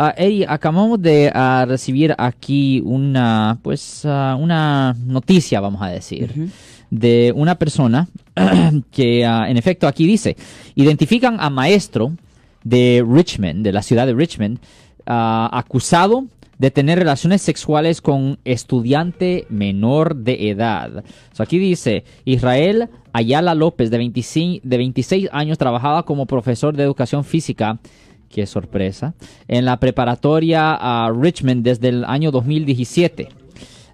Uh, Eddie, acabamos de ah, recibir aquí una, pues, ah, una noticia, vamos a decir, de una persona que, en efecto, aquí dice, identifican a maestro de Richmond, de la ciudad de Richmond, acusado de tener relaciones sexuales con estudiante menor de edad. aquí dice, Israel Ayala López, de 26, de 26 años, trabajaba como profesor de educación física qué sorpresa, en la preparatoria a Richmond desde el año 2017.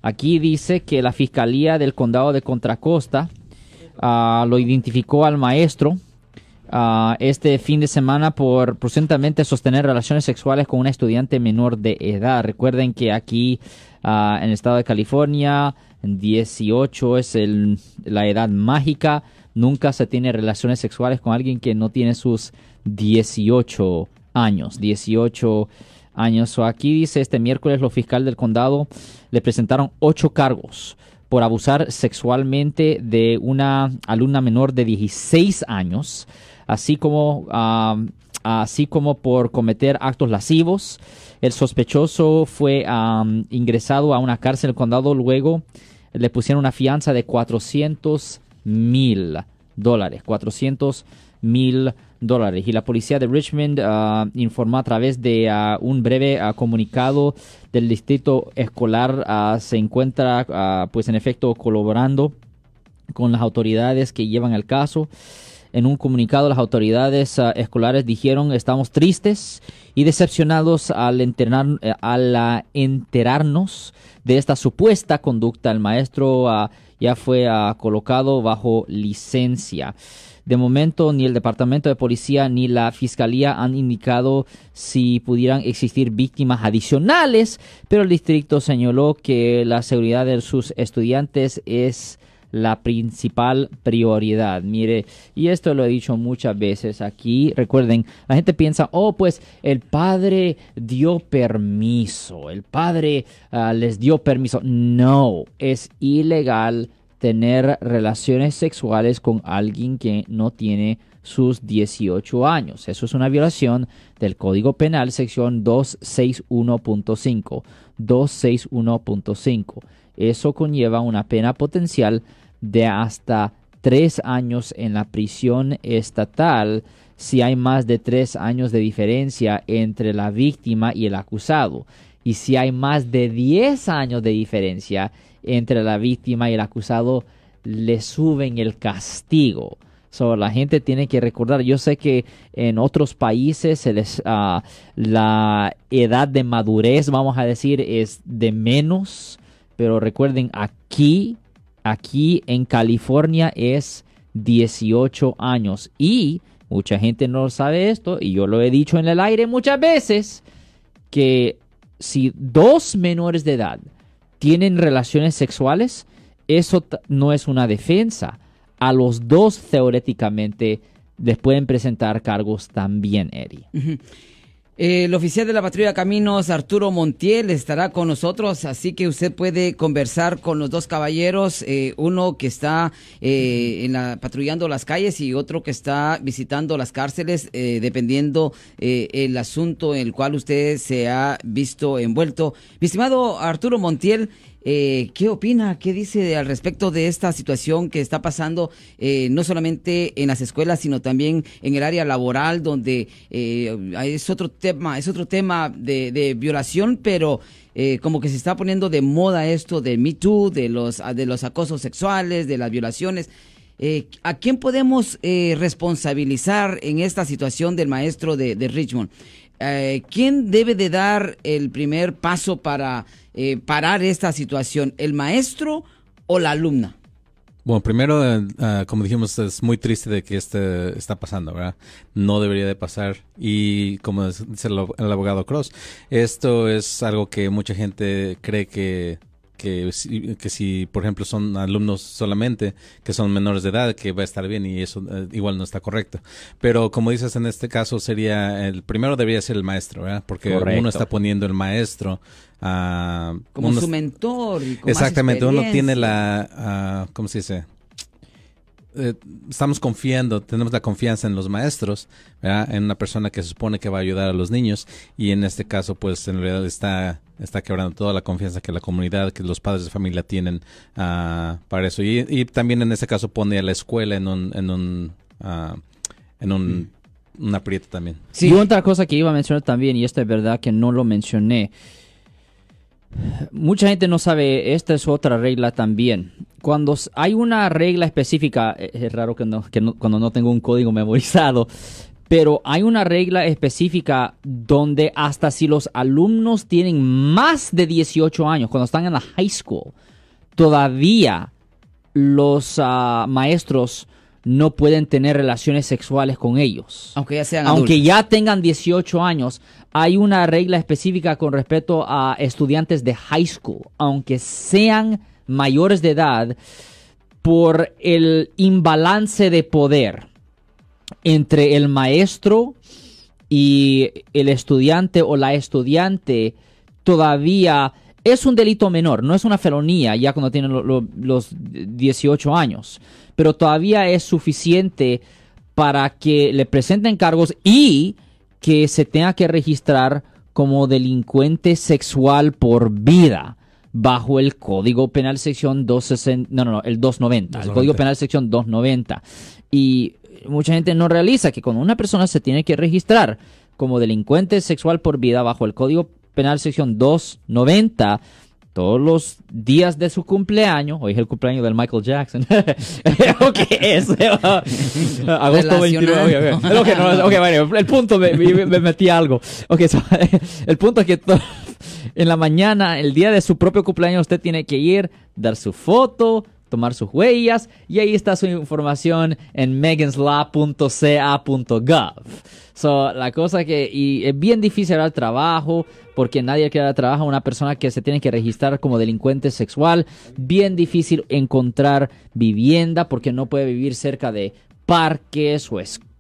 Aquí dice que la Fiscalía del Condado de Contracosta ah, lo identificó al maestro ah, este fin de semana por presuntamente sostener relaciones sexuales con una estudiante menor de edad. Recuerden que aquí ah, en el estado de California 18 es el, la edad mágica. Nunca se tiene relaciones sexuales con alguien que no tiene sus 18 años, 18 años. aquí dice este miércoles los fiscales del condado le presentaron ocho cargos por abusar sexualmente de una alumna menor de 16 años, así como, así como por cometer actos lascivos. El sospechoso fue ingresado a una cárcel del condado, luego le pusieron una fianza de 400 mil dólares, 400 mil dólares. Y la policía de Richmond ah, informó a través de ah, un breve ah, comunicado del distrito escolar se encuentra pues en efecto colaborando con las autoridades que llevan el caso. En un comunicado las autoridades escolares dijeron estamos tristes y decepcionados al, eh, al enterarnos de esta supuesta conducta. El maestro ya fue colocado bajo licencia. De momento, ni el Departamento de Policía ni la Fiscalía han indicado si pudieran existir víctimas adicionales, pero el distrito señaló que la seguridad de sus estudiantes es la principal prioridad. Mire, y esto lo he dicho muchas veces aquí. Recuerden, la gente piensa, oh, pues el padre dio permiso, el padre ah, les dio permiso. No, es ilegal tener relaciones sexuales con alguien que no tiene sus 18 años. Eso es una violación del Código Penal, sección 261.5. 261.5. Eso conlleva una pena potencial de hasta tres años en la prisión estatal si hay más de tres años de diferencia entre la víctima y el acusado. Y si hay más de 10 años de diferencia entre la víctima y el acusado, le suben el castigo. So, la gente tiene que recordar, yo sé que en otros países se les, ah, la edad de madurez, vamos a decir, es de menos, pero recuerden, aquí, aquí en California es 18 años y mucha gente no sabe esto y yo lo he dicho en el aire muchas veces, que si dos menores de edad tienen relaciones sexuales, eso no es una defensa. A los dos teóricamente les pueden presentar cargos también, Eddie. El oficial de la patrulla Caminos, Arturo Montiel, estará con nosotros, así que usted puede conversar con los dos caballeros, eh, uno que está eh, en la, patrullando las calles y otro que está visitando las cárceles, eh, dependiendo el asunto en el cual usted se ha visto envuelto. Mi estimado Arturo Montiel, eh, ¿Qué opina? ¿Qué dice al respecto de esta situación que está pasando eh, no solamente en las escuelas, sino también en el área laboral, donde eh, es otro tema, es otro tema de, violación, pero como que se está poniendo de moda esto de Me Too, de los, de los acosos sexuales, de las violaciones. ¿A quién podemos responsabilizar en esta situación del maestro de Richmond? ¿Quién debe de dar el primer paso para eh, parar esta situación, el maestro o la alumna? Bueno, primero, eh, ah, como dijimos, es muy triste de que este está pasando, ¿verdad? No debería de pasar. Y como dice el, abogado Cross, esto es algo que mucha gente cree que que, que si, por ejemplo, son alumnos solamente, que son menores de edad, que va a estar bien y eso eh, igual no está correcto. Pero como dices, en este caso sería, el primero debería ser el maestro, ¿verdad? Porque uno está poniendo el maestro a... como su mentor. exactamente, uno tiene la, ¿cómo se dice? Eh, estamos confiando, tenemos la confianza en los maestros, en una persona que se supone que va a ayudar a los niños y en este caso pues en realidad está está quebrando toda la confianza que la comunidad, que los padres de familia tienen uh, para eso. Y, y, también en este caso pone a la escuela en un, en un, uh, en un, un aprieto también. Sí. Y otra cosa que iba a mencionar también, y esto es verdad que no lo mencioné, mucha gente no sabe, esta es otra regla también. Cuando hay una regla específica, eh, es raro que, no, que cuando no tengo un código memorizado, pero hay una regla específica donde hasta si los alumnos tienen más de 18 años, cuando están en la high school, todavía los uh, maestros no pueden tener relaciones sexuales con ellos. Aunque ya sean Aunque adultos. ya tengan 18 años, hay una regla específica con respecto a estudiantes de high school, aunque sean mayores de edad, por el imbalance de poder entre el maestro y el estudiante o la estudiante todavía es un delito menor, no es una felonía ya cuando tienen lo, lo, los 18 años, pero todavía es suficiente para que le presenten cargos y que se tenga que registrar como delincuente sexual por vida bajo el Código Penal sección 260, no, no, no, el 290, 290. el Código Penal sección 290. Y mucha gente no realiza que cuando una persona se tiene que registrar como delincuente sexual por vida bajo el Código Penal sección 290, todos los días de su cumpleaños, hoy es el cumpleaños del Michael Jackson. ¿Qué es? Agosto 29. Okay, okay. okay, no, okay, bueno, el punto, me, me, me metí algo. Okay, so, el punto es que en la mañana, el día de su propio cumpleaños, usted tiene que ir, dar su foto, tomar sus huellas y ahí está su información en meganslaw.ca.gov. So, la cosa que y es bien difícil dar trabajo porque nadie quiere dar trabajo a una persona que se tiene que registrar como delincuente sexual. Bien difícil encontrar vivienda porque no puede vivir cerca de parques o escuelas